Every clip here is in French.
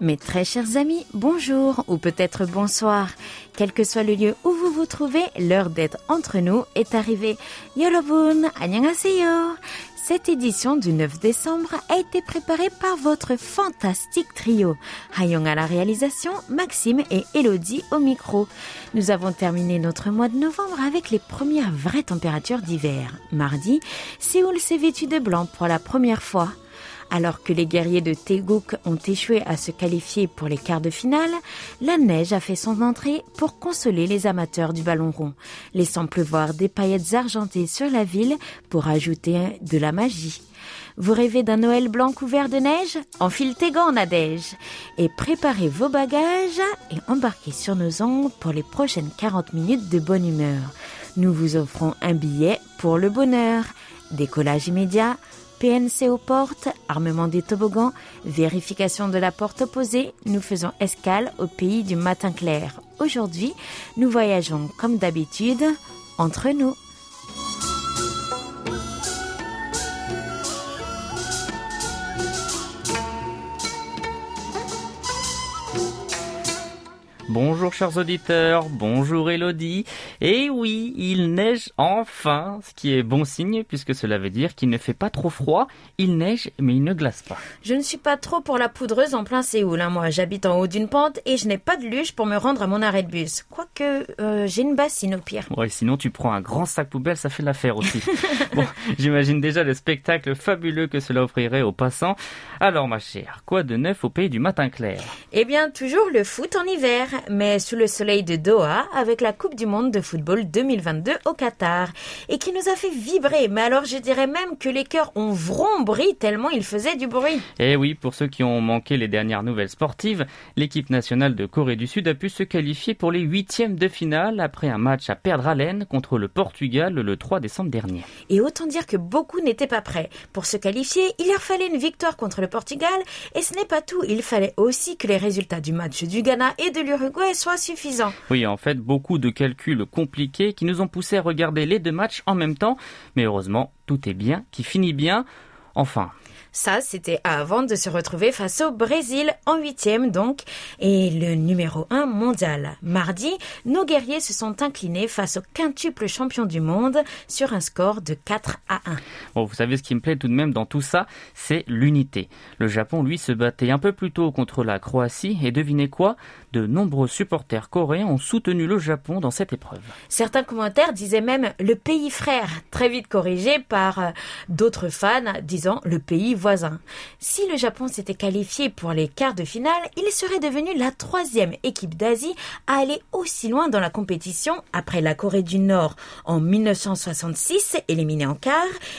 Mes très chers amis, bonjour ou peut-être bonsoir. Quel que soit le lieu où vous vous trouvez, l'heure d'être entre nous est arrivée. Yorobun, annyeonghaseyo. Cette édition du 9 décembre a été préparée par votre fantastique trio. Hayong à la réalisation, Maxime et Elodie au micro. Nous avons terminé notre mois de novembre avec les premières vraies températures d'hiver. Mardi, Séoul s'est vêtu de blanc pour la première fois. Alors que les guerriers de Teguk ont échoué à se qualifier pour les quarts de finale, la neige a fait son entrée pour consoler les amateurs du ballon rond, laissant pleuvoir des paillettes argentées sur la ville pour ajouter de la magie. Vous rêvez d'un Noël blanc couvert de neige? Enfile tes gants, Nadège Et préparez vos bagages et embarquez sur nos ondes pour les prochaines 40 minutes de bonne humeur. Nous vous offrons un billet pour le bonheur. Décollage immédiat, PNC aux portes, armement des toboggans, vérification de la porte opposée, nous faisons escale au pays du matin clair. Aujourd'hui, nous voyageons comme d'habitude entre nous. Bonjour chers auditeurs, bonjour Elodie. Et oui, il neige enfin, ce qui est bon signe puisque cela veut dire qu'il ne fait pas trop froid, il neige mais il ne glace pas. Je ne suis pas trop pour la poudreuse en plein Séoul. Hein. Moi, j'habite en haut d'une pente et je n'ai pas de luge pour me rendre à mon arrêt de bus. Quoique, euh, j'ai une bassine au pire. Ouais, sinon tu prends un grand sac poubelle, ça fait l'affaire aussi. bon, j'imagine déjà le spectacle fabuleux que cela offrirait aux passants. Alors ma chère, quoi de neuf au pays du matin clair? Eh bien, toujours le foot en hiver mais sous le soleil de Doha avec la Coupe du Monde de football 2022 au Qatar et qui nous a fait vibrer. Mais alors je dirais même que les cœurs ont vrombri tellement il faisait du bruit. Eh oui, pour ceux qui ont manqué les dernières nouvelles sportives, l'équipe nationale de Corée du Sud a pu se qualifier pour les huitièmes de finale après un match à perdre haleine contre le Portugal le 3 décembre dernier. Et autant dire que beaucoup n'étaient pas prêts. Pour se qualifier, il leur fallait une victoire contre le Portugal et ce n'est pas tout. Il fallait aussi que les résultats du match du Ghana et de l'Uruguay soit suffisant. Oui, en fait, beaucoup de calculs compliqués qui nous ont poussé à regarder les deux matchs en même temps. Mais heureusement, tout est bien, qui finit bien. Enfin, ça, c'était avant de se retrouver face au Brésil en huitième donc, et le numéro un mondial. Mardi, nos guerriers se sont inclinés face au quintuple champion du monde sur un score de 4 à 1. Bon, vous savez ce qui me plaît tout de même dans tout ça, c'est l'unité. Le Japon, lui, se battait un peu plus tôt contre la Croatie, et devinez quoi? De nombreux supporters coréens ont soutenu le Japon dans cette épreuve. Certains commentaires disaient même le pays frère, très vite corrigé par euh, d'autres fans disant le pays si le Japon s'était qualifié pour les quarts de finale, il serait devenu la troisième équipe d'Asie à aller aussi loin dans la compétition après la Corée du Nord en 1966, éliminée en quart,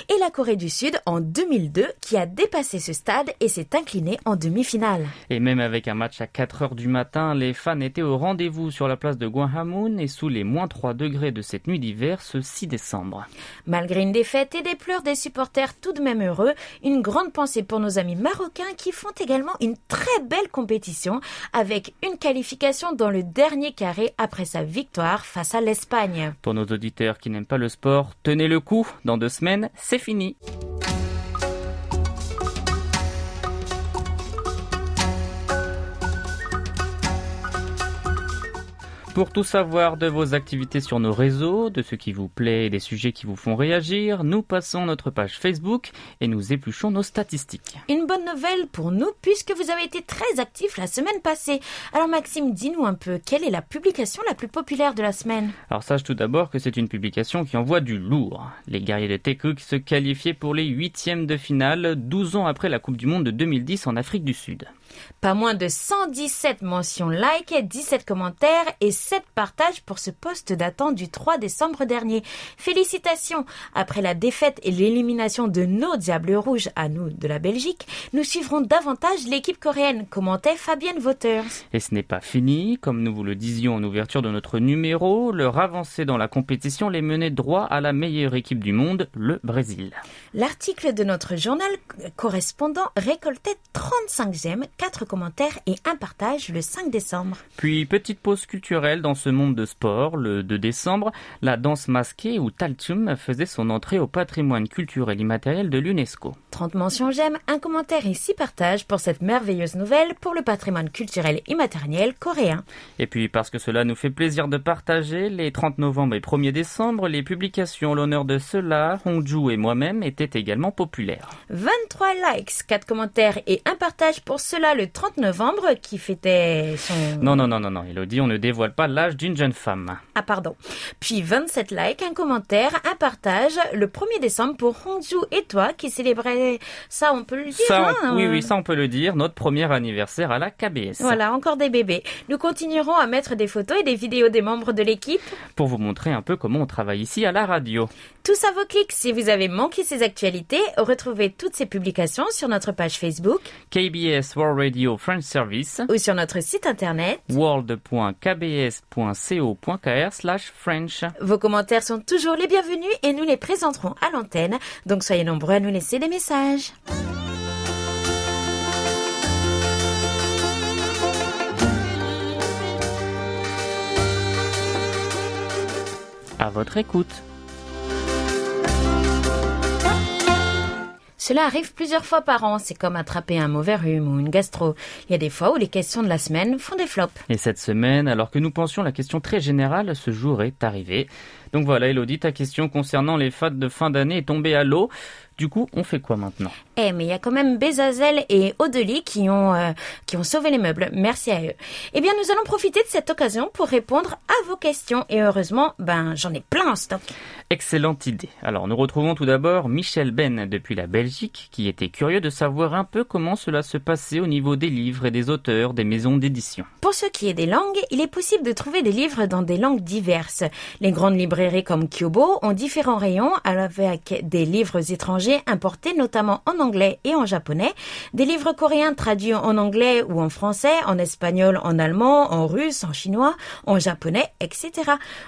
et la Corée du Sud en 2002, qui a dépassé ce stade et s'est inclinée en demi-finale. Et même avec un match à 4 heures du matin, les fans étaient au rendez-vous sur la place de Gwanghwamun et sous les moins 3 degrés de cette nuit d'hiver ce 6 décembre. Malgré une défaite et des pleurs des supporters tout de même heureux, une grande pensée pour nos amis marocains qui font également une très belle compétition avec une qualification dans le dernier carré après sa victoire face à l'Espagne. Pour nos auditeurs qui n'aiment pas le sport, tenez le coup, dans deux semaines, c'est fini. Pour tout savoir de vos activités sur nos réseaux, de ce qui vous plaît et des sujets qui vous font réagir, nous passons notre page Facebook et nous épluchons nos statistiques. Une bonne nouvelle pour nous puisque vous avez été très actifs la semaine passée. Alors Maxime, dis-nous un peu, quelle est la publication la plus populaire de la semaine? Alors sache tout d'abord que c'est une publication qui envoie du lourd. Les guerriers de Tekuk se qualifiaient pour les huitièmes de finale 12 ans après la Coupe du Monde de 2010 en Afrique du Sud. Pas moins de 117 mentions like, 17 commentaires et 7 partages pour ce poste datant du 3 décembre dernier. Félicitations Après la défaite et l'élimination de nos Diables Rouges à nous de la Belgique, nous suivrons davantage l'équipe coréenne, commentait Fabienne Voters. Et ce n'est pas fini, comme nous vous le disions en ouverture de notre numéro, leur avancée dans la compétition les menait droit à la meilleure équipe du monde, le Brésil. L'article de notre journal correspondant récoltait 35 j'aime, 4 commentaires et un partage le 5 décembre. Puis petite pause culturelle culturel dans ce monde de sport. Le 2 décembre, la danse masquée ou Taltum faisait son entrée au patrimoine culturel immatériel de l'UNESCO. 30 mentions j'aime, un commentaire et 6 partages pour cette merveilleuse nouvelle pour le patrimoine culturel immatériel coréen. Et puis parce que cela nous fait plaisir de partager, les 30 novembre et 1er décembre, les publications en l'honneur de cela, Hongju et moi-même étaient également populaires. 23 likes, 4 commentaires et un partage pour cela le 30 novembre qui fêtait son... Non, non, non, non, non, Elodie, on ne dévoile pas l'âge d'une jeune femme. Ah pardon. Puis 27 likes, un commentaire, un partage le 1er décembre pour Hongju et toi qui célébrait ça, on peut le dire. Ça, hein, oui, oui, ça on peut le dire, notre premier anniversaire à la KBS. Voilà, encore des bébés. Nous continuerons à mettre des photos et des vidéos des membres de l'équipe. Pour vous montrer un peu comment on travaille ici à la radio. Tous à vos clics. Si vous avez manqué ces actualités, retrouvez toutes ces publications sur notre page Facebook KBS World Radio French Service ou sur notre site internet. world.kbs.co.kr slash French. Vos commentaires sont toujours les bienvenus et nous les présenterons à l'antenne. Donc soyez nombreux à nous laisser des messages. À votre écoute. Cela arrive plusieurs fois par an. C'est comme attraper un mauvais rhume ou une gastro. Il y a des fois où les questions de la semaine font des flops. Et cette semaine, alors que nous pensions la question très générale, ce jour est arrivé. Donc voilà, Elodie, ta question concernant les fêtes de fin d'année est tombée à l'eau. Du coup, on fait quoi maintenant? Eh, mais il y a quand même Bezazel et Odeli qui ont, euh, qui ont sauvé les meubles. Merci à eux. Eh bien, nous allons profiter de cette occasion pour répondre à vos questions. Et heureusement, ben, j'en ai plein en stock. Excellente idée. Alors, nous retrouvons tout d'abord Michel Ben depuis la Belgique, qui était curieux de savoir un peu comment cela se passait au niveau des livres et des auteurs, des maisons d'édition. Pour ce qui est des langues, il est possible de trouver des livres dans des langues diverses. Les grandes librairies comme Kyobo ont différents rayons avec des livres étrangers importés notamment en anglais et en japonais, des livres coréens traduits en anglais ou en français, en espagnol, en allemand, en russe, en chinois, en japonais, etc.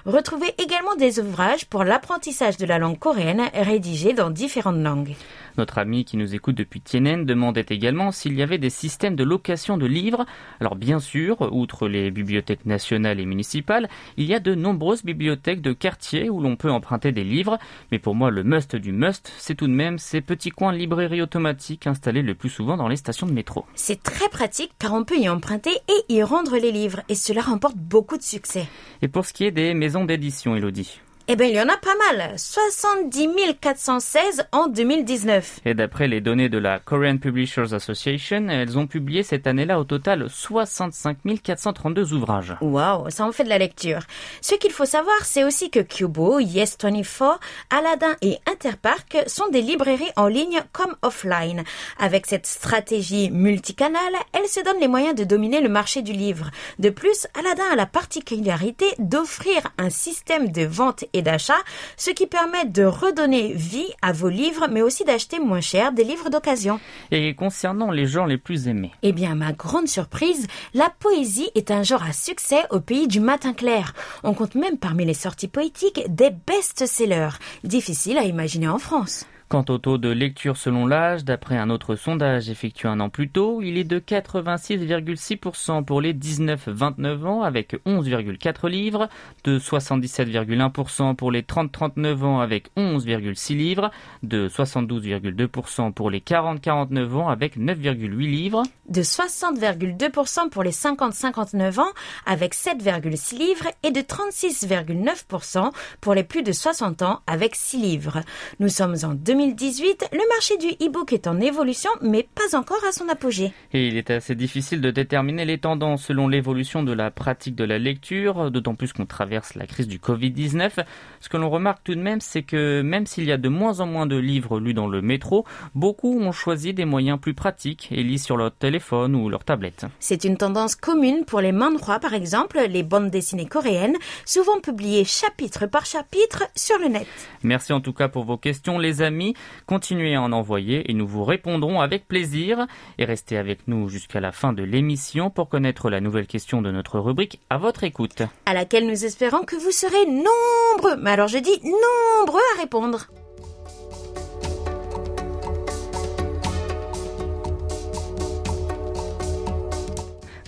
Retrouvez également des ouvrages pour l'apprentissage de la langue coréenne rédigés dans différentes langues. Notre ami qui nous écoute depuis Tienen demandait également s'il y avait des systèmes de location de livres. Alors bien sûr, outre les bibliothèques nationales et municipales, il y a de nombreuses bibliothèques de quartier où l'on peut emprunter des livres. Mais pour moi, le must du must, c'est tout de même ces petits coins de librairie automatiques installés le plus souvent dans les stations de métro. C'est très pratique car on peut y emprunter et y rendre les livres et cela remporte beaucoup de succès. Et pour ce qui est des maisons d'édition, Elodie eh bien, il y en a pas mal. 70 416 en 2019. Et d'après les données de la Korean Publishers Association, elles ont publié cette année-là au total 65 432 ouvrages. Waouh, ça en fait de la lecture. Ce qu'il faut savoir, c'est aussi que Kubo, Yes24, Aladdin et Interpark sont des librairies en ligne comme offline. Avec cette stratégie multicanale, elles se donnent les moyens de dominer le marché du livre. De plus, Aladdin a la particularité d'offrir un système de vente et d'achat, ce qui permet de redonner vie à vos livres, mais aussi d'acheter moins cher des livres d'occasion. Et concernant les genres les plus aimés Eh bien, à ma grande surprise, la poésie est un genre à succès au pays du matin clair. On compte même parmi les sorties poétiques des best-sellers. Difficile à imaginer en France. Quant au taux de lecture selon l'âge, d'après un autre sondage effectué un an plus tôt, il est de 86,6% pour les 19-29 ans avec 11,4 livres, de 77,1% pour les 30-39 ans avec 11,6 livres, de 72,2% pour les 40-49 ans avec 9,8 livres, de 60,2% pour les 50-59 ans avec 7,6 livres et de 36,9% pour les plus de 60 ans avec 6 livres. Nous sommes en 2018, le marché du e-book est en évolution mais pas encore à son apogée. Et il est assez difficile de déterminer les tendances selon l'évolution de la pratique de la lecture, d'autant plus qu'on traverse la crise du Covid-19. Ce que l'on remarque tout de même, c'est que même s'il y a de moins en moins de livres lus dans le métro, beaucoup ont choisi des moyens plus pratiques et lisent sur leur téléphone ou leur tablette. C'est une tendance commune pour les manhwa par exemple, les bandes dessinées coréennes, souvent publiées chapitre par chapitre sur le net. Merci en tout cas pour vos questions les amis. Continuez à en envoyer et nous vous répondrons avec plaisir. Et restez avec nous jusqu'à la fin de l'émission pour connaître la nouvelle question de notre rubrique à votre écoute. À laquelle nous espérons que vous serez nombreux, mais alors je dis nombreux à répondre.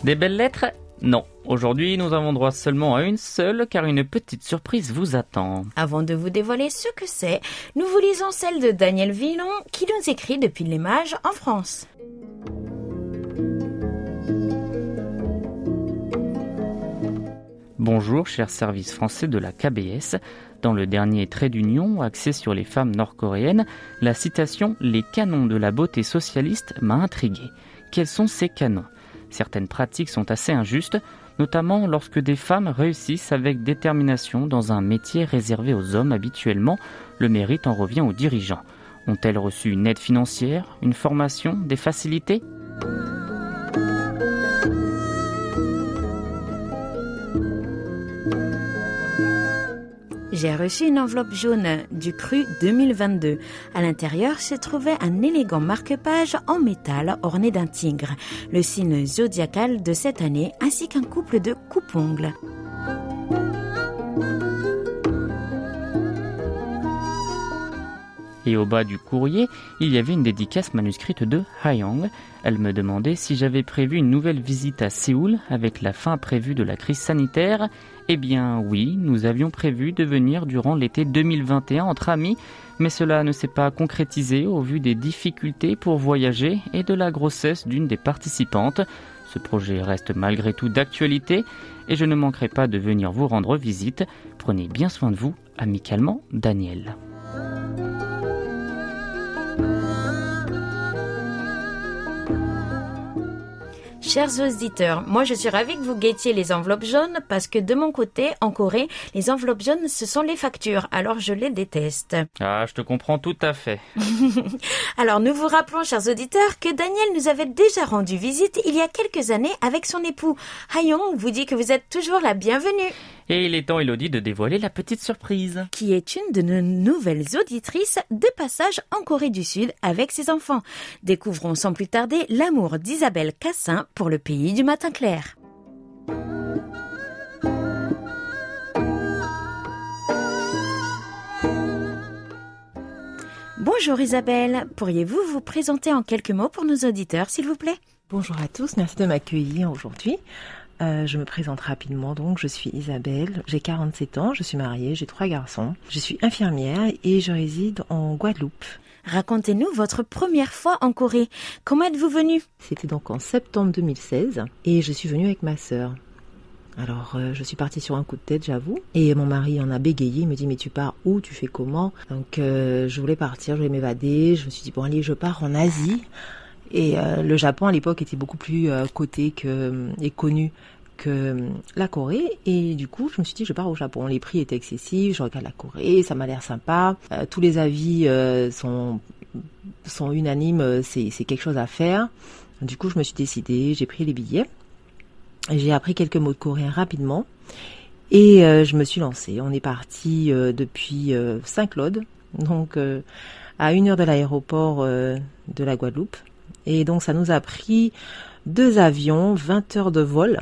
Des belles lettres? Non, aujourd'hui nous avons droit seulement à une seule car une petite surprise vous attend. Avant de vous dévoiler ce que c'est, nous vous lisons celle de Daniel Villon qui nous écrit depuis les mages en France. Bonjour, cher service français de la KBS. Dans le dernier trait d'union axé sur les femmes nord-coréennes, la citation Les canons de la beauté socialiste m'a intrigué. Quels sont ces canons? Certaines pratiques sont assez injustes, notamment lorsque des femmes réussissent avec détermination dans un métier réservé aux hommes habituellement, le mérite en revient aux dirigeants. Ont-elles reçu une aide financière, une formation, des facilités? J'ai reçu une enveloppe jaune du cru 2022. À l'intérieur se trouvait un élégant marque-page en métal orné d'un tigre, le signe zodiacal de cette année, ainsi qu'un couple de coupe-ongles. Et au bas du courrier, il y avait une dédicace manuscrite de Hayong. Elle me demandait si j'avais prévu une nouvelle visite à Séoul avec la fin prévue de la crise sanitaire. Eh bien oui, nous avions prévu de venir durant l'été 2021 entre amis, mais cela ne s'est pas concrétisé au vu des difficultés pour voyager et de la grossesse d'une des participantes. Ce projet reste malgré tout d'actualité et je ne manquerai pas de venir vous rendre visite. Prenez bien soin de vous, amicalement, Daniel. Chers auditeurs, moi je suis ravie que vous guettiez les enveloppes jaunes parce que de mon côté, en Corée, les enveloppes jaunes, ce sont les factures, alors je les déteste. Ah, je te comprends tout à fait. alors nous vous rappelons, chers auditeurs, que Daniel nous avait déjà rendu visite il y a quelques années avec son époux. Hayong vous dit que vous êtes toujours la bienvenue. Et il est temps, Elodie, de dévoiler la petite surprise. Qui est une de nos nouvelles auditrices de passage en Corée du Sud avec ses enfants. Découvrons sans plus tarder l'amour d'Isabelle Cassin pour le pays du matin clair. Bonjour Isabelle, pourriez-vous vous présenter en quelques mots pour nos auditeurs, s'il vous plaît? Bonjour à tous, merci de m'accueillir aujourd'hui. Euh, je me présente rapidement, donc je suis Isabelle, j'ai 47 ans, je suis mariée, j'ai trois garçons, je suis infirmière et je réside en Guadeloupe. Racontez-nous votre première fois en Corée. Comment êtes-vous venue? C'était donc en septembre 2016 et je suis venue avec ma sœur. Alors, euh, je suis partie sur un coup de tête, j'avoue. Et mon mari en a bégayé. Il me dit, mais tu pars où? Tu fais comment? Donc, euh, je voulais partir, je voulais m'évader. Je me suis dit, bon, allez, je pars en Asie. Et euh, le Japon à l'époque était beaucoup plus euh, coté que, euh, et connu que la Corée. Et du coup, je me suis dit, je pars au Japon. Les prix étaient excessifs, je regarde la Corée, ça m'a l'air sympa. tous les avis sont, sont unanimes, c'est, c'est quelque chose à faire. Du coup, je me suis décidée, j'ai pris les billets. J'ai appris quelques mots de coréen rapidement. Et je me suis lancée. On est parti depuis Saint-Claude, donc à une heure de l'aéroport de la Guadeloupe. Et donc ça nous a pris deux avions, 20 heures de vol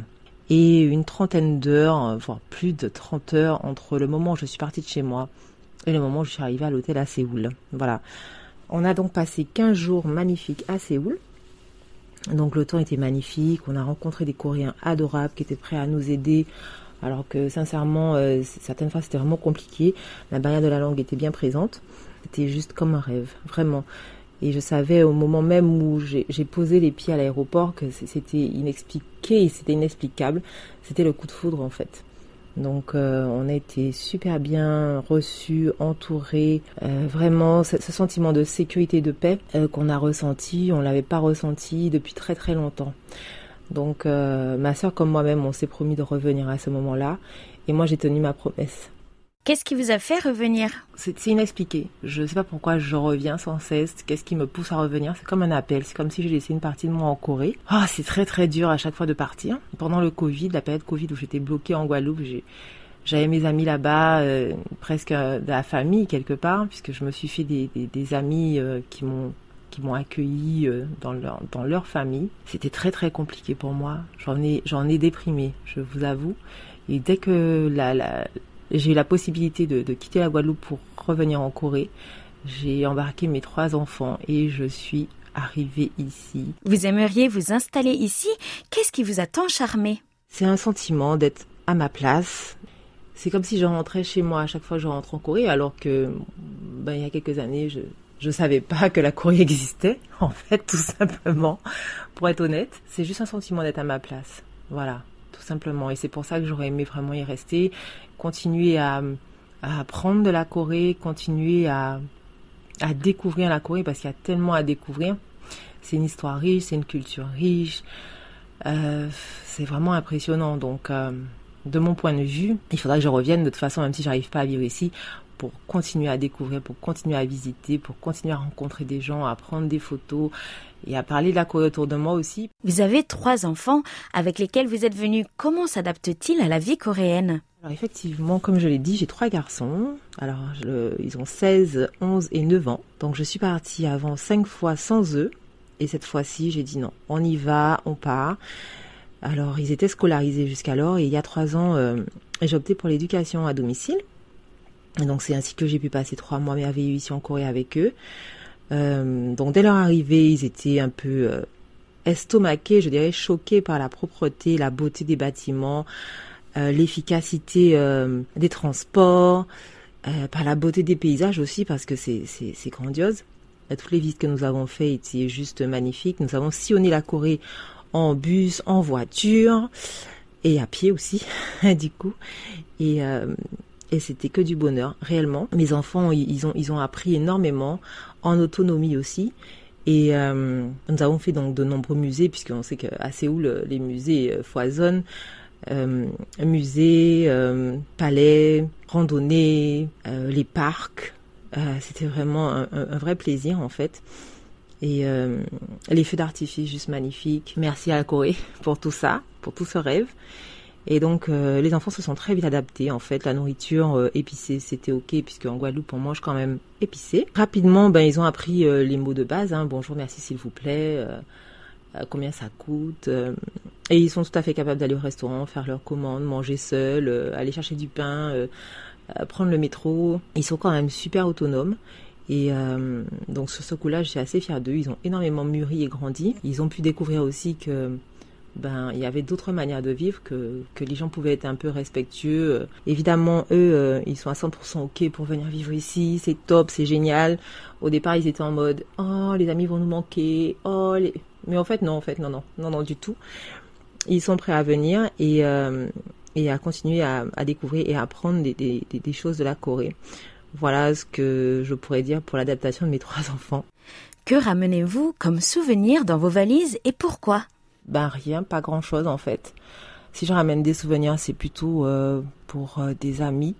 et une trentaine d'heures, voire plus de 30 heures entre le moment où je suis partie de chez moi et le moment où je suis arrivée à l'hôtel à Séoul. Voilà. On a donc passé 15 jours magnifiques à Séoul. Donc le temps était magnifique, on a rencontré des Coréens adorables qui étaient prêts à nous aider alors que sincèrement euh, certaines fois c'était vraiment compliqué. La barrière de la langue était bien présente. C'était juste comme un rêve, vraiment. Et je savais au moment même où j'ai posé les pieds à l'aéroport que c'était inexpliqué et c'était inexplicable. C'était le coup de foudre en fait. Donc euh, on a été super bien reçus, entourés. Euh, vraiment, ce, sentiment de sécurité, de paix euh, qu'on a ressenti, on l'avait pas ressenti depuis très très longtemps. Donc ma soeur comme moi-même, on s'est promis de revenir à ce moment-là. Et moi j'ai tenu ma promesse. Qu'est-ce qui vous a fait revenir? C'est inexpliqué. Je ne sais pas pourquoi je reviens sans cesse. Qu'est-ce qui me pousse à revenir? C'est comme un appel. C'est comme si j'ai laissé une partie de moi en Corée. Ah, c'est très très dur à chaque fois de partir. Pendant le Covid, la période Covid où j'étais bloquée en Guadeloupe, j'avais mes amis là-bas, euh, presque de la famille quelque part, puisque je me suis fait des, amis euh, qui m'ont qui m'ont accueilli euh, dans leur dans leur famille. C'était très très compliqué pour moi. J'en ai ai déprimé, je vous avoue. Et dès que la, j'ai eu la possibilité de, quitter la Guadeloupe pour revenir en Corée. J'ai embarqué mes trois enfants et je suis arrivée ici. Vous aimeriez vous installer ici? Qu'est-ce qui vous a tant charmé? C'est un sentiment d'être à ma place. C'est comme si je rentrais chez moi à chaque fois que je rentre en Corée, alors que ben, il y a quelques années, je je savais pas que la Corée existait, en fait, tout simplement. Pour être honnête, c'est juste un sentiment d'être à ma place. Voilà, tout simplement. Et c'est pour ça que j'aurais aimé vraiment y rester, continuer à, apprendre de la Corée, continuer à, à découvrir la Corée, parce qu'il y a tellement à découvrir. C'est une histoire riche, c'est une culture riche. Euh, c'est vraiment impressionnant. Donc, euh, de mon point de vue, il faudra que je revienne de toute façon, même si j'arrive pas à vivre ici, pour continuer à découvrir, pour continuer à visiter, pour continuer à rencontrer des gens, à prendre des photos et à parler de la Corée autour de moi aussi. Vous avez trois enfants avec lesquels vous êtes venu. Comment s'adaptent-ils à la vie coréenne Alors effectivement, comme je l'ai dit, j'ai trois garçons. Alors ils ont 16, 11 et 9 ans. Donc je suis partie avant cinq fois sans eux. Et cette fois-ci, j'ai dit non, on y va, on part. Alors ils étaient scolarisés jusqu'alors et il y a trois ans, euh, j'ai opté pour l'éducation à domicile. Donc c'est ainsi que j'ai pu passer trois mois merveilleux ici en Corée avec eux. Euh, donc dès leur arrivée, ils étaient un peu euh, estomaqués, je dirais choqués par la propreté, la beauté des bâtiments, euh, l'efficacité des transports, par la beauté des paysages aussi parce que c'est c'est grandiose. Toutes les visites que nous avons faites étaient juste magnifiques. Nous avons sillonné la Corée en bus, en voiture et à pied aussi, du coup. Et et c'était que du bonheur réellement. Mes enfants, ils ont ils ont appris énormément en autonomie aussi. Et euh, nous avons fait donc de nombreux musées puisqu'on sait qu'à Séoul les musées euh, foisonnent. Euh, musées, palais, randonnées, les parcs. C'était vraiment un, un, vrai plaisir en fait. Et les feux d'artifice juste magnifiques. Merci à la Corée pour tout ça, pour tout ce rêve. Et donc euh, les enfants se sont très vite adaptés. En fait, la nourriture euh, épicée, c'était ok puisque en Guadeloupe on mange quand même épicé. Rapidement, ben ils ont appris euh, les mots de base. Hein, Bonjour, merci, s'il vous plaît. Combien ça coûte Et ils sont tout à fait capables d'aller au restaurant, faire leurs commandes, manger seuls, aller chercher du pain, prendre le métro. Ils sont quand même super autonomes. Et donc sur ce coup-là, je assez fière d'eux. Ils ont énormément mûri et grandi. Ils ont pu découvrir aussi que ben il y avait d'autres manières de vivre que que les gens pouvaient être un peu respectueux. Euh, évidemment, eux, euh, ils sont à 100% ok pour venir vivre ici, c'est top, c'est génial. Au départ, ils étaient en mode oh les amis vont nous manquer, oh les... mais en fait non, en fait non non non non du tout. Ils sont prêts à venir et euh, et à continuer à, découvrir et à apprendre des, des, des choses de la Corée. Voilà ce que je pourrais dire pour l'adaptation de mes trois enfants. Que ramenez-vous comme souvenir dans vos valises et pourquoi? Ben rien, pas grand chose en fait. Si je ramène des souvenirs, c'est plutôt euh, pour euh, des amis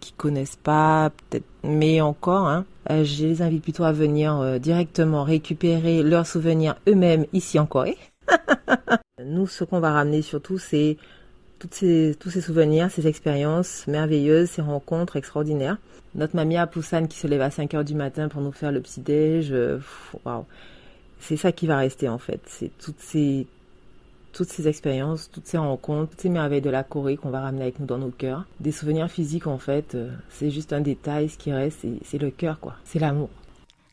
qui connaissent pas, peut-être, mais encore, hein, euh, je les invite plutôt à venir directement récupérer leurs souvenirs eux-mêmes ici en Corée. Nous, ce qu'on va ramener surtout, c'est toutes ces, tous ces souvenirs, ces expériences merveilleuses, ces rencontres extraordinaires. Notre mamie à Poussan qui se lève à 5 heures du matin pour nous faire le petit-déj, waouh. C'est ça qui va rester en fait. C'est toutes ces, toutes ces expériences, toutes ces rencontres, toutes ces merveilles de la Corée qu'on va ramener avec nous dans nos cœurs. Des souvenirs physiques, en fait, euh, c'est juste un détail. Ce qui reste, c'est le cœur, quoi. C'est l'amour.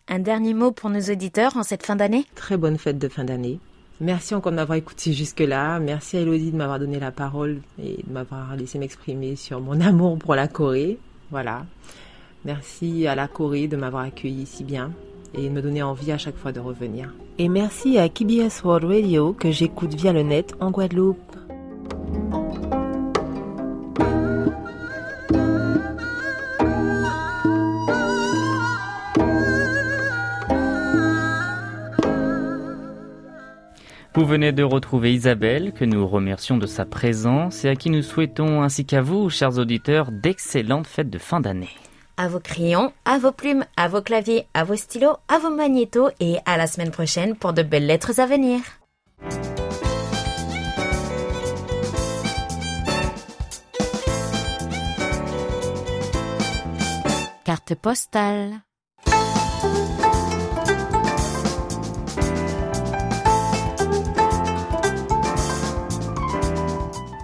Un dernier mot pour nos auditeurs en cette fin d'année? Très bonne fête de fin d'année. Merci encore de m'avoir écouté jusque-là. Merci à Elodie de m'avoir donné la parole et de m'avoir laissé m'exprimer sur mon amour pour la Corée. Voilà. Merci à la Corée de m'avoir accueilli si bien et me donner envie à chaque fois de revenir. Et merci à KBS World Radio que j'écoute via le net en Guadeloupe. Vous venez de retrouver Isabelle, que nous remercions de sa présence et à qui nous souhaitons, ainsi qu'à vous, chers auditeurs, d'excellentes fêtes de fin d'année à vos crayons, à vos plumes, à vos claviers, à vos stylos, à vos magnétos et à la semaine prochaine pour de belles lettres à venir. Carte postale.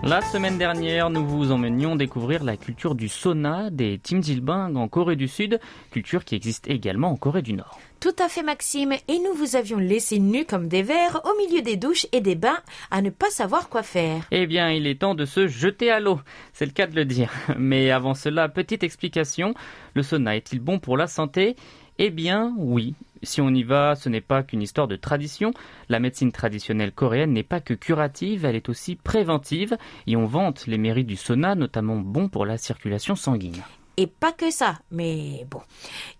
La semaine dernière, nous vous emmenions découvrir la culture du sauna des Timjilbang en Corée du Sud, culture qui existe également en Corée du Nord. Tout à fait Maxime, et nous vous avions laissé nus comme des vers au milieu des douches et des bains à ne pas savoir quoi faire. Eh bien, il est temps de se jeter à l'eau, c'est le cas de le dire. Mais avant cela, petite explication, le sauna est-il bon pour la santé? Eh bien, oui. Si on y va, ce n'est pas qu'une histoire de tradition. La médecine traditionnelle coréenne n'est pas que curative, elle est aussi préventive, et on vante les mérites du sauna, notamment bon pour la circulation sanguine. Et pas que ça, mais bon.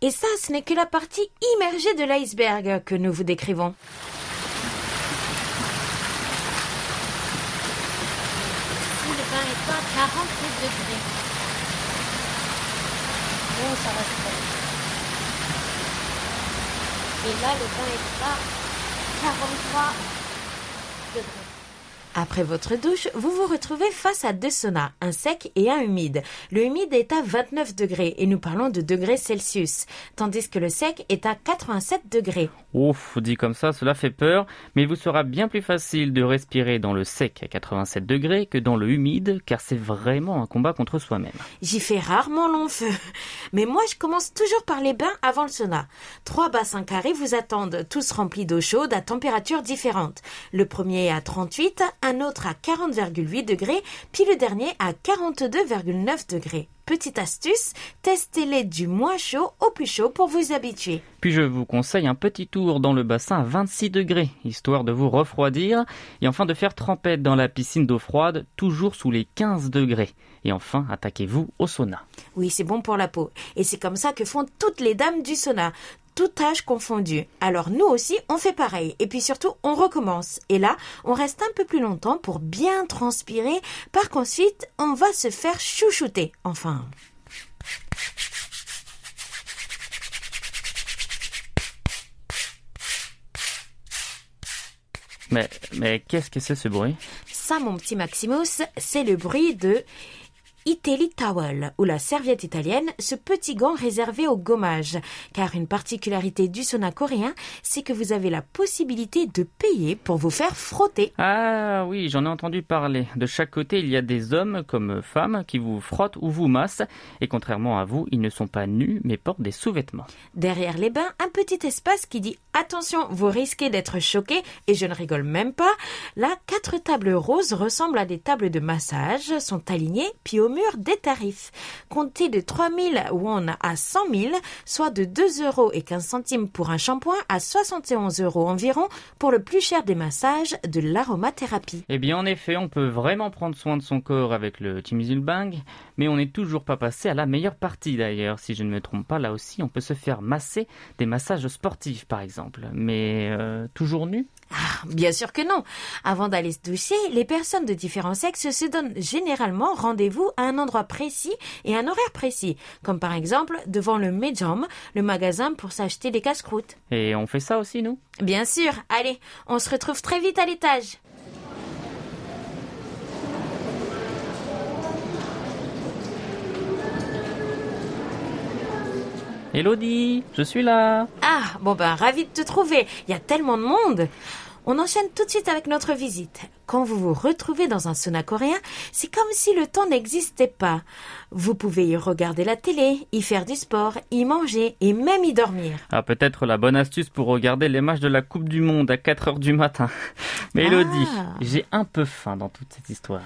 Et ça, ce n'est que la partie immergée de l'iceberg que nous vous décrivons. Le bain est pas 48 degrés. Bon, ça va se faire. Et là, le bain est pas 43 degrés. Après votre douche, vous vous retrouvez face à deux saunas, un sec et un humide. Le humide est à 29 degrés et nous parlons de degrés Celsius, tandis que le sec est à 87 degrés. Ouf, dit comme ça, cela fait peur, mais il vous sera bien plus facile de respirer dans le sec à 87 degrés que dans le humide, car c'est vraiment un combat contre soi-même. J'y fais rarement long feu. Mais moi, je commence toujours par les bains avant le sauna. Trois bassins carrés vous attendent, tous remplis d'eau chaude à température différente. Le premier est à 38, un autre à 40,8 degrés, puis le dernier à 42,9 degrés. Petite astuce, testez-les du moins chaud au plus chaud pour vous habituer. Puis je vous conseille un petit tour dans le bassin à 26 degrés, histoire de vous refroidir, et enfin de faire trempette dans la piscine d'eau froide, toujours sous les 15 degrés. Et enfin, attaquez-vous au sauna. Oui, c'est bon pour la peau. Et c'est comme ça que font toutes les dames du sauna. Tout âge confondu. Alors nous aussi, on fait pareil. Et puis surtout, on recommence. Et là, on reste un peu plus longtemps pour bien transpirer. Par qu'ensuite, on va se faire chouchouter. Enfin. Mais, mais qu'est-ce que c'est ce bruit? Ça, mon petit Maximus, c'est le bruit de Itali Towel, ou la serviette italienne, ce petit gant réservé au gommage. Car une particularité du sauna coréen, c'est que vous avez la possibilité de payer pour vous faire frotter. Ah oui, j'en ai entendu parler. De chaque côté, il y a des hommes comme femmes qui vous frottent ou vous massent. Et contrairement à vous, ils ne sont pas nus, mais portent des sous-vêtements. Derrière les bains, un petit espace qui dit attention, vous risquez d'être choqué, et je ne rigole même pas. Là, quatre tables roses ressemblent à des tables de massage, sont alignées, puis au mur des tarifs. Comptez de 3000 won à 100 000, soit de 2 euros et 15 centimes pour un shampoing à 71 euros environ pour le plus cher des massages de l'aromathérapie. Eh bien, en effet, on peut vraiment prendre soin de son corps avec le Bang, mais on n'est toujours pas passé à la meilleure partie d'ailleurs. Si je ne me trompe pas, là aussi, on peut se faire masser des massages sportifs par exemple. Mais euh, toujours nu? Ah, bien sûr que non. Avant d'aller se doucher, les personnes de différents sexes se donnent généralement rendez-vous à un endroit précis et un horaire précis, comme par exemple devant le Mejom, le magasin pour s'acheter des casse-croûtes. Et on fait ça aussi, nous? Bien sûr. Allez, on se retrouve très vite à l'étage. Elodie, je suis là. Ah, bon ben, ravi de te trouver. Il y a tellement de monde. On enchaîne tout de suite avec notre visite. Quand vous vous retrouvez dans un sauna coréen, c'est comme si le temps n'existait pas. Vous pouvez y regarder la télé, y faire du sport, y manger et même y dormir. Ah, peut-être la bonne astuce pour regarder les matchs de la Coupe du Monde à 4 heures du matin. Mais Elodie, Ah. j'ai un peu faim dans toute cette histoire.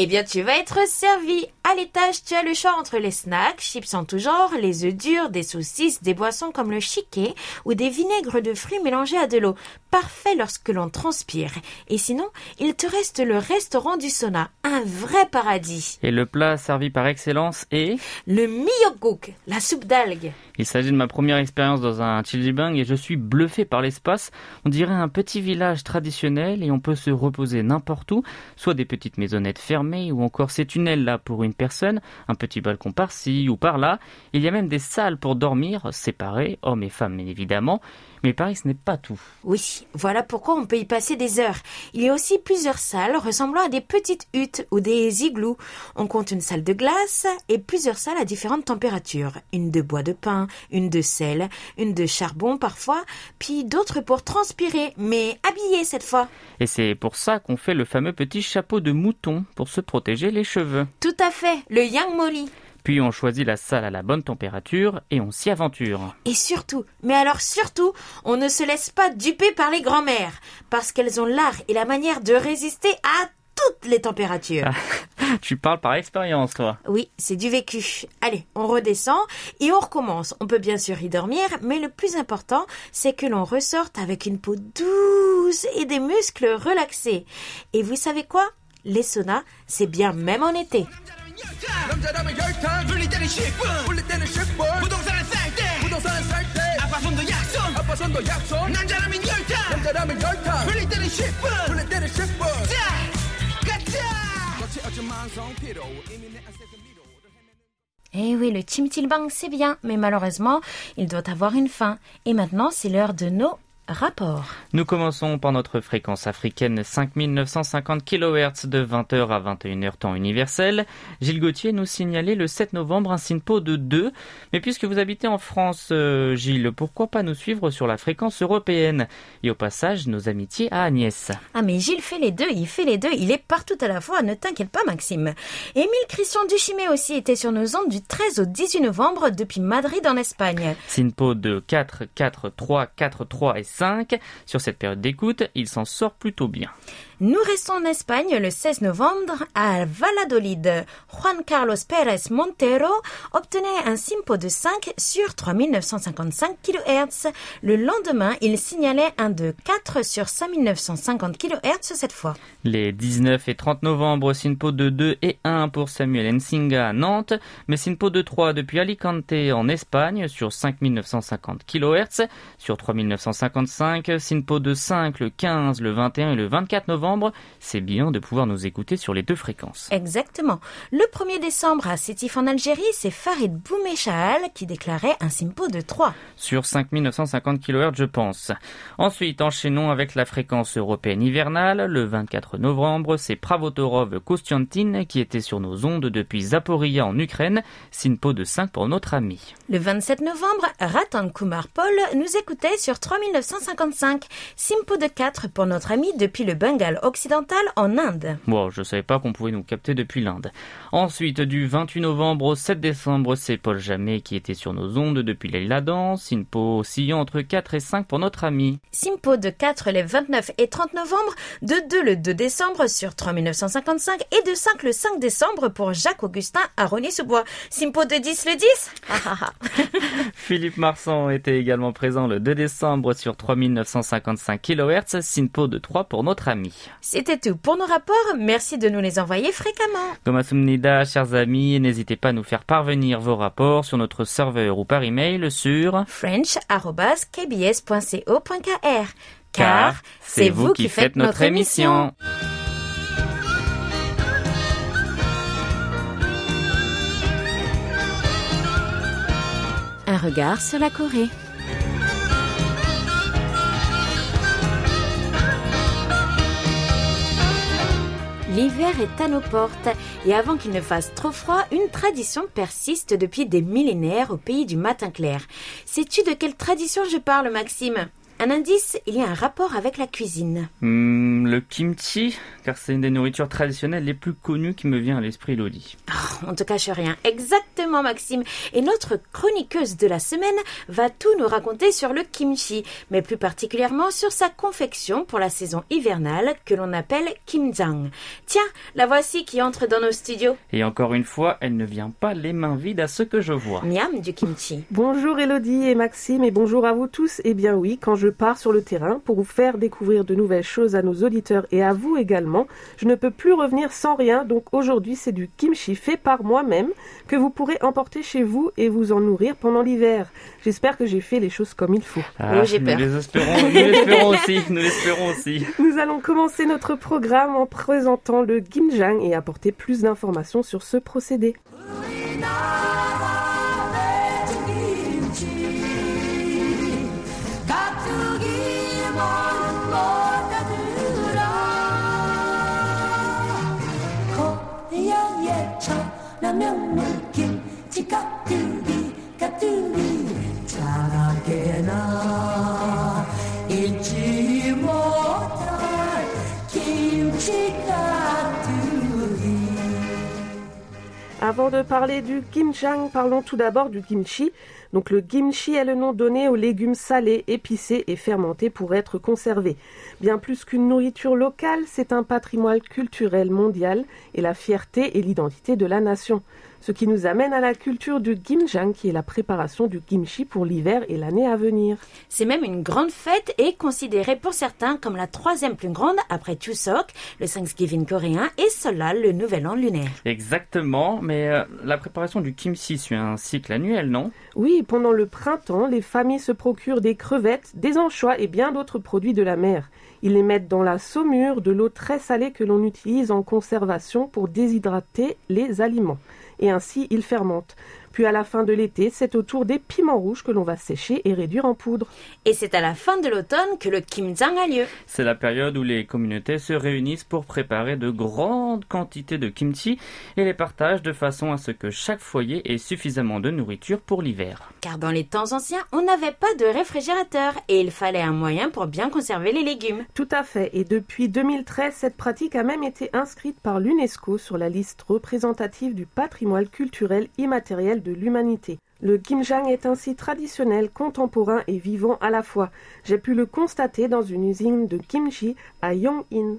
Eh bien, tu vas être servi. À l'étage, tu as le choix entre les snacks, chips en tout genre, les œufs durs, des saucisses, des boissons comme le chiquet ou des vinaigres de fruits mélangés à de l'eau. Parfait lorsque l'on transpire. Et sinon, il te reste le restaurant du sauna. Un vrai paradis. Et le plat servi par excellence est... Le miyokguk, la soupe d'algues. Il s'agit de ma première expérience dans un Bang et je suis bluffé par l'espace. On dirait un petit village traditionnel et on peut se reposer n'importe où, soit des petites maisonnettes fermées ou encore ces tunnels là pour une personne, un petit balcon par-ci ou par-là. Il y a même des salles pour dormir, séparées, hommes et femmes évidemment. Mais Paris, ce n'est pas tout. Oui, voilà pourquoi on peut y passer des heures. Il y a aussi plusieurs salles ressemblant à des petites huttes ou des igloos. On compte une salle de glace et plusieurs salles à différentes températures. Une de bois de pin, une de sel, une de charbon parfois, puis d'autres pour transpirer, mais habillés cette fois. Et c'est pour ça qu'on fait le fameux petit chapeau de mouton pour se protéger les cheveux. Tout à fait, le Yang Molly. Puis on choisit la salle à la bonne température et on s'y aventure. Et surtout, mais alors surtout, on ne se laisse pas duper par les grands-mères, parce qu'elles ont l'art et la manière de résister à toutes les températures. Tu parles par expérience, toi. Oui, c'est du vécu. Allez, on redescend et on recommence. On peut bien sûr y dormir, mais le plus important, c'est que l'on ressorte avec une peau douce et des muscles relaxés. Et vous savez quoi? Les saunas, c'est bien même en été. 남자라면 열탕 불릴 때는 10분 불릴 때는 10분 부동산은 쌀때 부동산은 쌀때 아빠 손도 약손 아빠 손도 약손 남자라면 열탕 남자라면 열탕 불릴 때는 10분 불릴 때는 10분 자 가자 거치 어쩜 만성 피로 이미 내 안색은 미로 Eh oui, le chimtilbang, c'est bien, mais malheureusement, il doit avoir une fin. Et maintenant, c'est l'heure de nos rapports. Nous commençons par notre fréquence africaine 5950 kHz de 20h à 21h temps universel. Gilles Gauthier nous signalait le 7 novembre un SINPO de 2. Mais puisque vous habitez en France, euh, Gilles, pourquoi pas nous suivre sur la fréquence européenne? Et au passage, nos amitiés à Agnès. Ah mais Gilles fait les deux, il fait les deux, il est partout à la fois, ne t'inquiète pas Maxime. Émile Christian Duchimé aussi était sur nos ondes du 13 au 18 novembre depuis Madrid en Espagne. SINPO de 4, 4, 3, 4, 3 et 5. Sur cette période d'écoute, il s'en sort plutôt bien. Nous restons en Espagne le 16 novembre à Valladolid. Juan Carlos Pérez Montero obtenait un SIMPO de 5 sur 3955 kHz. Le lendemain, il signalait un de 4 sur 5950 kHz cette fois. Les 19 et 30 novembre, SINPO de 2 et 1 pour Samuel Nsinga à Nantes, mais SINPO de 3 depuis Alicante en Espagne sur 5950 kHz, sur 3955, SINPO de 5 le 15, le 21 et le 24 novembre. C'est bien de pouvoir nous écouter sur les deux fréquences. Exactement. Le 1er décembre à Sétif en Algérie, c'est Farid Boumechal qui déclarait un SIMPO de 3. Sur 5950 kHz, je pense. Ensuite, enchaînons avec la fréquence européenne hivernale. Le 24 novembre, c'est Pravotorov Kostiantin qui était sur nos ondes depuis Zaporia en Ukraine. SINPO de 5 pour notre ami. Le 27 novembre, Ratan Kumar Paul nous écoutait sur 3955. Simpo de 4 pour notre ami depuis le Bengale occidental en Inde. Bon, je savais pas qu'on pouvait nous capter depuis l'Inde. Ensuite, du 28 novembre au 7 décembre, c'est Paul Jamet qui était sur nos ondes depuis l'île Adam. SINPO oscillant entre 4 et 5 pour notre ami. Simpo de 4 les 29 et 30 novembre, de 2 le 2 décembre sur 3955 et de 5 le 5 décembre pour Jacques-Augustin à Rony-sous-Bois. Simpo de 10 le 10 Ah, ah, ah. Philippe Marsan était également présent le 2 décembre sur 3955 kHz. SINPO de 3 pour notre ami. C'était tout pour nos rapports. Merci de nous les envoyer fréquemment. Gomasumnida, chers amis, n'hésitez pas à nous faire parvenir vos rapports sur notre serveur ou par email sur french.kbs.co.kr Car c'est vous qui faites notre émission. Un regard sur la Corée. L'hiver est à nos portes et avant qu'il ne fasse trop froid, une tradition persiste depuis des millénaires au pays du matin clair. Sais-tu de quelle tradition je parle, Maxime? Un indice, il y a un rapport avec la cuisine. Hmm, le kimchi, car c'est une des nourritures traditionnelles les plus connues qui me vient à l'esprit, Lodi. Oh, on te cache rien. Exactement, Maxime. Et notre chroniqueuse de la semaine va tout nous raconter sur le kimchi, mais plus particulièrement sur sa confection pour la saison hivernale que l'on appelle kimjang. Tiens, la voici qui entre dans nos studios. Et encore une fois, elle ne vient pas les mains vides à ce que je vois. Miam du kimchi. Bonjour Elodie et Maxime et bonjour à vous tous. Eh bien oui, quand je pars sur le terrain pour vous faire découvrir de nouvelles choses à nos auditeurs et à vous également, je ne peux plus revenir sans rien. Donc aujourd'hui, c'est du kimchi fait par moi-même que vous pourrez emporter chez vous et vous en nourrir pendant l'hiver. J'espère que j'ai fait les choses comme il faut. Ah, j'ai nous peur. l'espérons aussi, nous l'espérons aussi. Nous allons commencer notre programme en présentant le gimjang et apporter plus d'informations sur ce procédé. Avant de parler du kimjang, parlons tout d'abord du kimchi. Donc le kimchi est le nom donné aux légumes salés, épicés et fermentés pour être conservés. Bien plus qu'une nourriture locale, c'est un patrimoine culturel mondial et la fierté et l'identité de la nation. Ce qui nous amène à la culture du gimjang, qui est la préparation du kimchi pour l'hiver et l'année à venir. C'est même une grande fête et considérée pour certains comme la troisième plus grande après Chuseok, le Thanksgiving coréen, et Solal, le nouvel an lunaire. Exactement, mais euh, la préparation du kimchi suit un cycle annuel, non? Oui, pendant le printemps, les familles se procurent des crevettes, des anchois et bien d'autres produits de la mer. Ils les mettent dans la saumure de l'eau très salée que l'on utilise en conservation pour déshydrater les aliments et ainsi il fermente. Puis à la fin de l'été, c'est au tour des piments rouges que l'on va sécher et réduire en poudre. Et c'est à la fin de l'automne que le kimjang a lieu. C'est la période où les communautés se réunissent pour préparer de grandes quantités de kimchi et les partagent de façon à ce que chaque foyer ait suffisamment de nourriture pour l'hiver. Car dans les temps anciens, on n'avait pas de réfrigérateur et il fallait un moyen pour bien conserver les légumes. Tout à fait. Et depuis 2013, cette pratique a même été inscrite par l'UNESCO sur la liste représentative du patrimoine culturel immatériel de l'humanité. Le kimjang est ainsi traditionnel, contemporain et vivant à la fois. J'ai pu le constater dans une usine de kimchi à Yongin.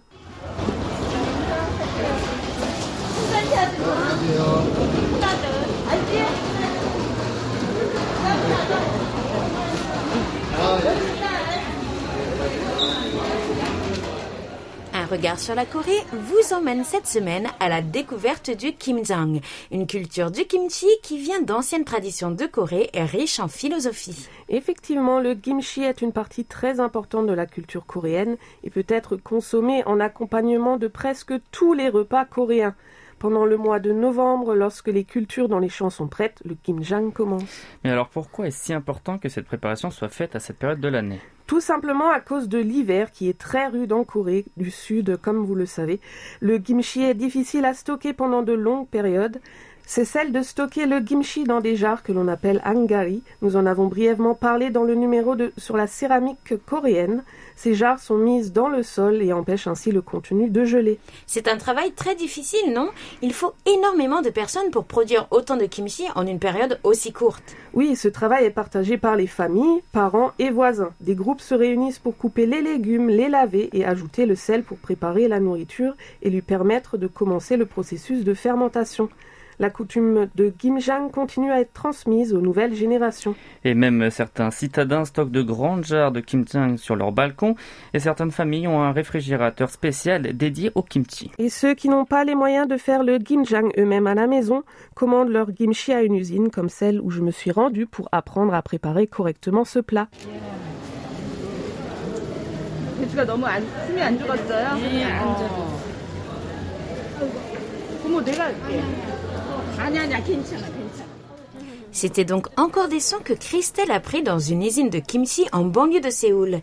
Regard sur la Corée vous emmène cette semaine à la découverte du kimjang, une culture du kimchi qui vient d'anciennes traditions de Corée et riche en philosophie. Effectivement, le kimchi est une partie très importante de la culture coréenne et peut être consommé en accompagnement de presque tous les repas coréens. Pendant le mois de novembre, lorsque les cultures dans les champs sont prêtes, le kimjang commence. Mais alors pourquoi est-ce si important que cette préparation soit faite à cette période de l'année? Tout simplement à cause de l'hiver qui est très rude en Corée du Sud, comme vous le savez. Le kimchi est difficile à stocker pendant de longues périodes. C'est celle de stocker le kimchi dans des jarres que l'on appelle angari. Nous en avons brièvement parlé dans le numéro de, sur la céramique coréenne. Ces jarres sont mises dans le sol et empêchent ainsi le contenu de geler. C'est un travail très difficile, non? Il faut énormément de personnes pour produire autant de kimchi en une période aussi courte. Oui, ce travail est partagé par les familles, parents et voisins. Des groupes se réunissent pour couper les légumes, les laver et ajouter le sel pour préparer la nourriture et lui permettre de commencer le processus de fermentation. La coutume de Gimjang continue à être transmise aux nouvelles générations. Et même certains citadins stockent de grandes jarres de kimchi sur leur balcon et certaines familles ont un réfrigérateur spécial dédié au kimchi. Et ceux qui n'ont pas les moyens de faire le Gimjang eux-mêmes à la maison commandent leur kimchi à une usine comme celle où je me suis rendue pour apprendre à préparer correctement ce plat. C'était donc encore des sons que Christelle a pris dans une usine de kimchi en banlieue de Séoul.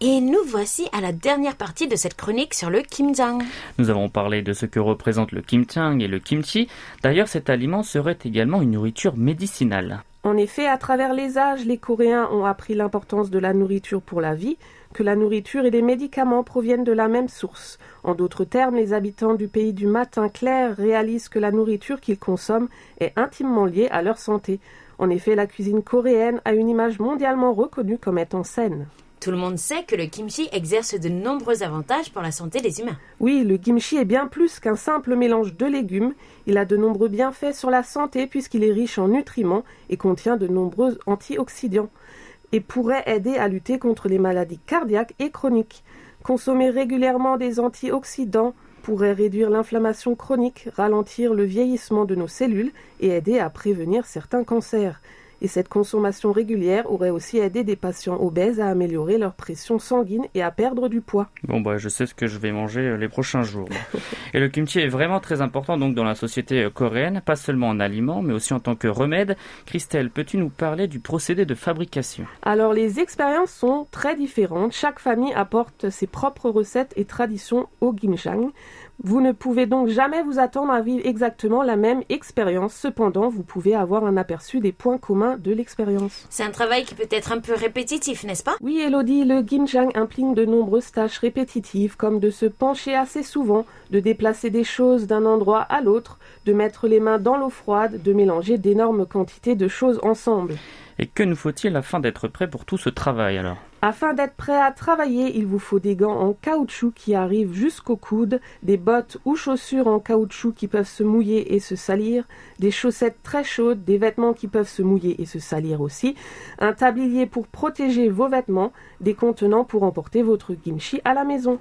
Et nous voici à la dernière partie de cette chronique sur le kimjang. Nous avons parlé de ce que représente le kimchang et le kimchi. D'ailleurs, cet aliment serait également une nourriture médicinale. En effet, à travers les âges, les Coréens ont appris l'importance de la nourriture pour la vie, que la nourriture et les médicaments proviennent de la même source. En d'autres termes, les habitants du pays du matin clair réalisent que la nourriture qu'ils consomment est intimement liée à leur santé. En effet, la cuisine coréenne a une image mondialement reconnue comme étant saine. Tout le monde sait que le kimchi exerce de nombreux avantages pour la santé des humains. Oui, le kimchi est bien plus qu'un simple mélange de légumes. Il a de nombreux bienfaits sur la santé puisqu'il est riche en nutriments et contient de nombreux antioxydants et pourrait aider à lutter contre les maladies cardiaques et chroniques. Consommer régulièrement des antioxydants pourrait réduire l'inflammation chronique, ralentir le vieillissement de nos cellules et aider à prévenir certains cancers. Et cette consommation régulière aurait aussi aidé des patients obèses à améliorer leur pression sanguine et à perdre du poids. Bon bah je sais ce que je vais manger euh, les prochains jours. et le kimchi est vraiment très important donc dans la société euh, coréenne, pas seulement en aliment mais aussi en tant que remède. Christelle, peux-tu nous parler du procédé de fabrication? Alors les expériences sont très différentes. Chaque famille apporte ses propres recettes et traditions au gimjang. Vous ne pouvez donc jamais vous attendre à vivre exactement la même expérience. Cependant, vous pouvez avoir un aperçu des points communs de l'expérience. C'est un travail qui peut être un peu répétitif, n'est-ce pas? Oui, Elodie, le Ginjang implique de nombreuses tâches répétitives, comme de se pencher assez souvent, de déplacer des choses d'un endroit à l'autre, de mettre les mains dans l'eau froide, de mélanger d'énormes quantités de choses ensemble. Et que nous faut-il afin d'être prêt pour tout ce travail alors Afin d'être prêt à travailler, il vous faut des gants en caoutchouc qui arrivent jusqu'au coude, des bottes ou chaussures en caoutchouc qui peuvent se mouiller et se salir, des chaussettes très chaudes, des vêtements qui peuvent se mouiller et se salir aussi, un tablier pour protéger vos vêtements, des contenants pour emporter votre kimchi à la maison.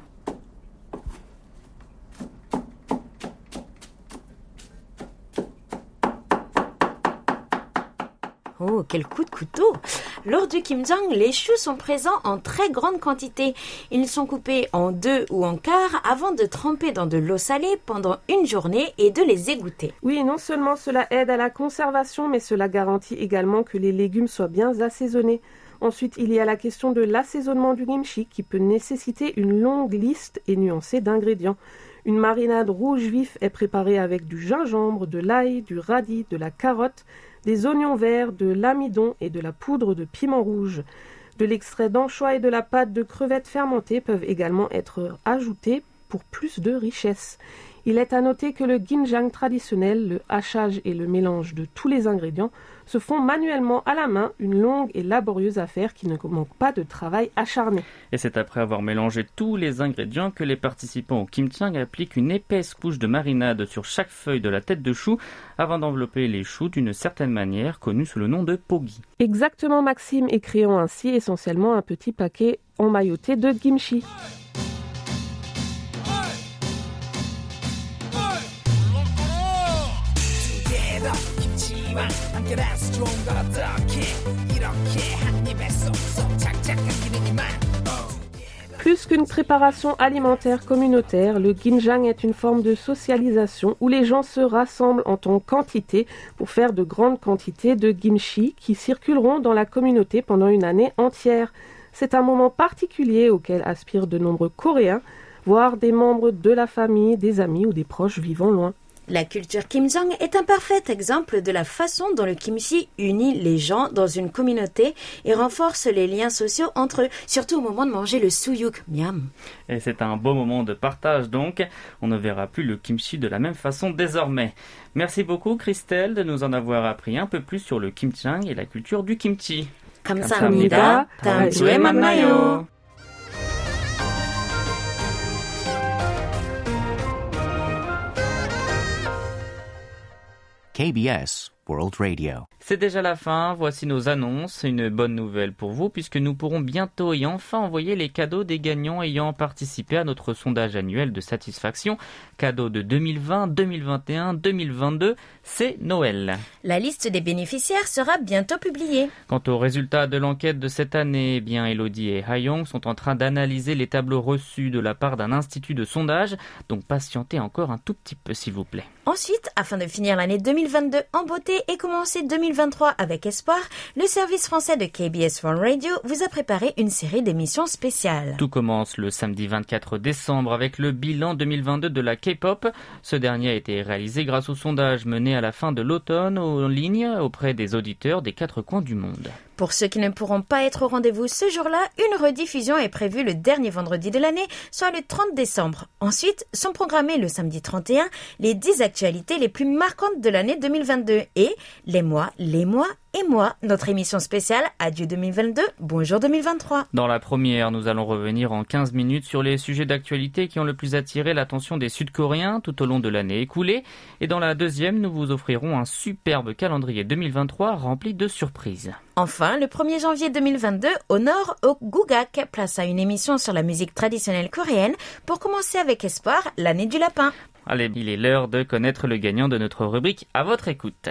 Oh, quel coup de couteau Lors du kimjang, les choux sont présents en très grande quantité. Ils sont coupés en deux ou en quart avant de tremper dans de l'eau salée pendant une journée et de les égoutter. Oui, non seulement cela aide à la conservation, mais cela garantit également que les légumes soient bien assaisonnés. Ensuite, il y a la question de l'assaisonnement du kimchi qui peut nécessiter une longue liste et nuancée d'ingrédients. Une marinade rouge vif est préparée avec du gingembre, de l'ail, du radis, de la carotte, des oignons verts, de l'amidon et de la poudre de piment rouge. De l'extrait d'anchois et de la pâte de crevettes fermentées peuvent également être ajoutés pour plus de richesse. Il est à noter que le ginjang traditionnel, le hachage et le mélange de tous les ingrédients se font manuellement à la main, une longue et laborieuse affaire qui ne manque pas de travail acharné. Et c'est après avoir mélangé tous les ingrédients que les participants au kimchiang appliquent une épaisse couche de marinade sur chaque feuille de la tête de chou avant d'envelopper les choux d'une certaine manière connue sous le nom de pogi. Exactement Maxime, et créant ainsi essentiellement un petit paquet emmailloté de kimchi. Plus qu'une préparation alimentaire communautaire, le ginjang est une forme de socialisation où les gens se rassemblent en tant quantité pour faire de grandes quantités de kimchi qui circuleront dans la communauté pendant une année entière. C'est un moment particulier auquel aspirent de nombreux Coréens, voire des membres de la famille, des amis ou des proches vivant loin. La culture kimjang est un parfait exemple de la façon dont le kimchi unit les gens dans une communauté et renforce les liens sociaux entre eux, surtout au moment de manger le suyuk. Miam. Et c'est un beau moment de partage donc. On ne verra plus le kimchi de la même façon désormais. Merci beaucoup Christelle de nous en avoir appris un peu plus sur le kimchiang et la culture du kimchi. 감사합니다. 다음 주에 만나요. KBS World Radio. C'est déjà la fin, voici nos annonces. Une bonne nouvelle pour vous puisque nous pourrons bientôt et enfin envoyer les cadeaux des gagnants ayant participé à notre sondage annuel de satisfaction. Cadeaux de 2020, 2021, 2022, c'est Noël. La liste des bénéficiaires sera bientôt publiée. Quant aux résultats de l'enquête de cette année, eh bien Elodie et Hayong sont en train d'analyser les tableaux reçus de la part d'un institut de sondage, donc patientez encore un tout petit peu s'il vous plaît. Ensuite, afin de finir l'année 2022 en beauté et commencer 2023 avec espoir, le service français de KBS One Radio vous a préparé une série d'émissions spéciales. Tout commence le samedi 24 décembre avec le bilan 2022 de la K-pop. Ce dernier a été réalisé grâce au sondage mené à la fin de l'automne en ligne auprès des auditeurs des quatre coins du monde. Pour ceux qui ne pourront pas être au rendez-vous ce jour-là, une rediffusion est prévue le dernier vendredi de l'année, soit le 30 décembre. Ensuite, sont programmés le samedi 31 les 10 actualités les plus marquantes de l'année 2022 et les mois, les mois et moi, notre émission spéciale Adieu 2022, Bonjour 2023. Dans la première, nous allons revenir en 15 minutes sur les sujets d'actualité qui ont le plus attiré l'attention des Sud-Coréens tout au long de l'année écoulée. Et dans la deuxième, nous vous offrirons un superbe calendrier 2023 rempli de surprises. Enfin, le 1er janvier 2022, au nord, au Gugak, place à une émission sur la musique traditionnelle coréenne pour commencer avec espoir l'année du lapin. Allez, il est l'heure de connaître le gagnant de notre rubrique à votre écoute.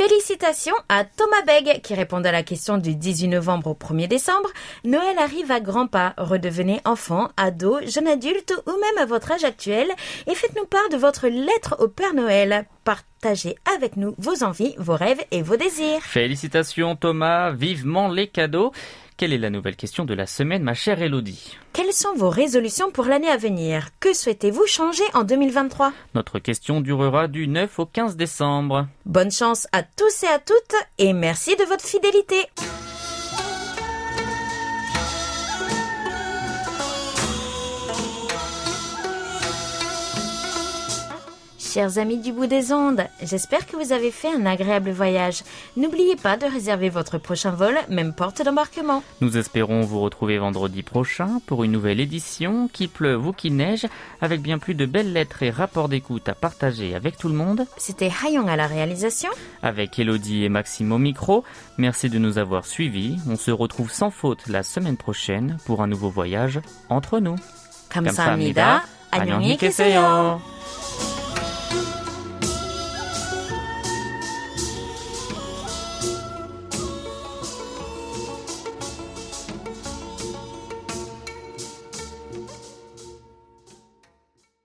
Félicitations à Thomas Beg qui répond à la question du 18 novembre au 1er décembre. Noël arrive à grands pas. Redevenez enfant, ado, jeune adulte ou même à votre âge actuel et faites-nous part de votre lettre au Père Noël. Partagez avec nous vos envies, vos rêves et vos désirs. Félicitations Thomas, vivement les cadeaux. Quelle est la nouvelle question de la semaine, ma chère Elodie Quelles sont vos résolutions pour l'année à venir? Que souhaitez-vous changer en 2023 Notre question durera du 9 au 15 décembre. Bonne chance à tous et à toutes et merci de votre fidélité. Chers amis du bout des ondes, j'espère que vous avez fait un agréable voyage. N'oubliez pas de réserver votre prochain vol, même porte d'embarquement. Nous espérons vous retrouver vendredi prochain pour une nouvelle édition, qu'il pleuve ou qu'il neige, avec bien plus de belles lettres et rapports d'écoute à partager avec tout le monde. C'était Hayong à la réalisation. Avec Elodie et Maxime au micro, merci de nous avoir suivis. On se retrouve sans faute la semaine prochaine pour un nouveau voyage entre nous. 감사합니다. 안녕히 계세요.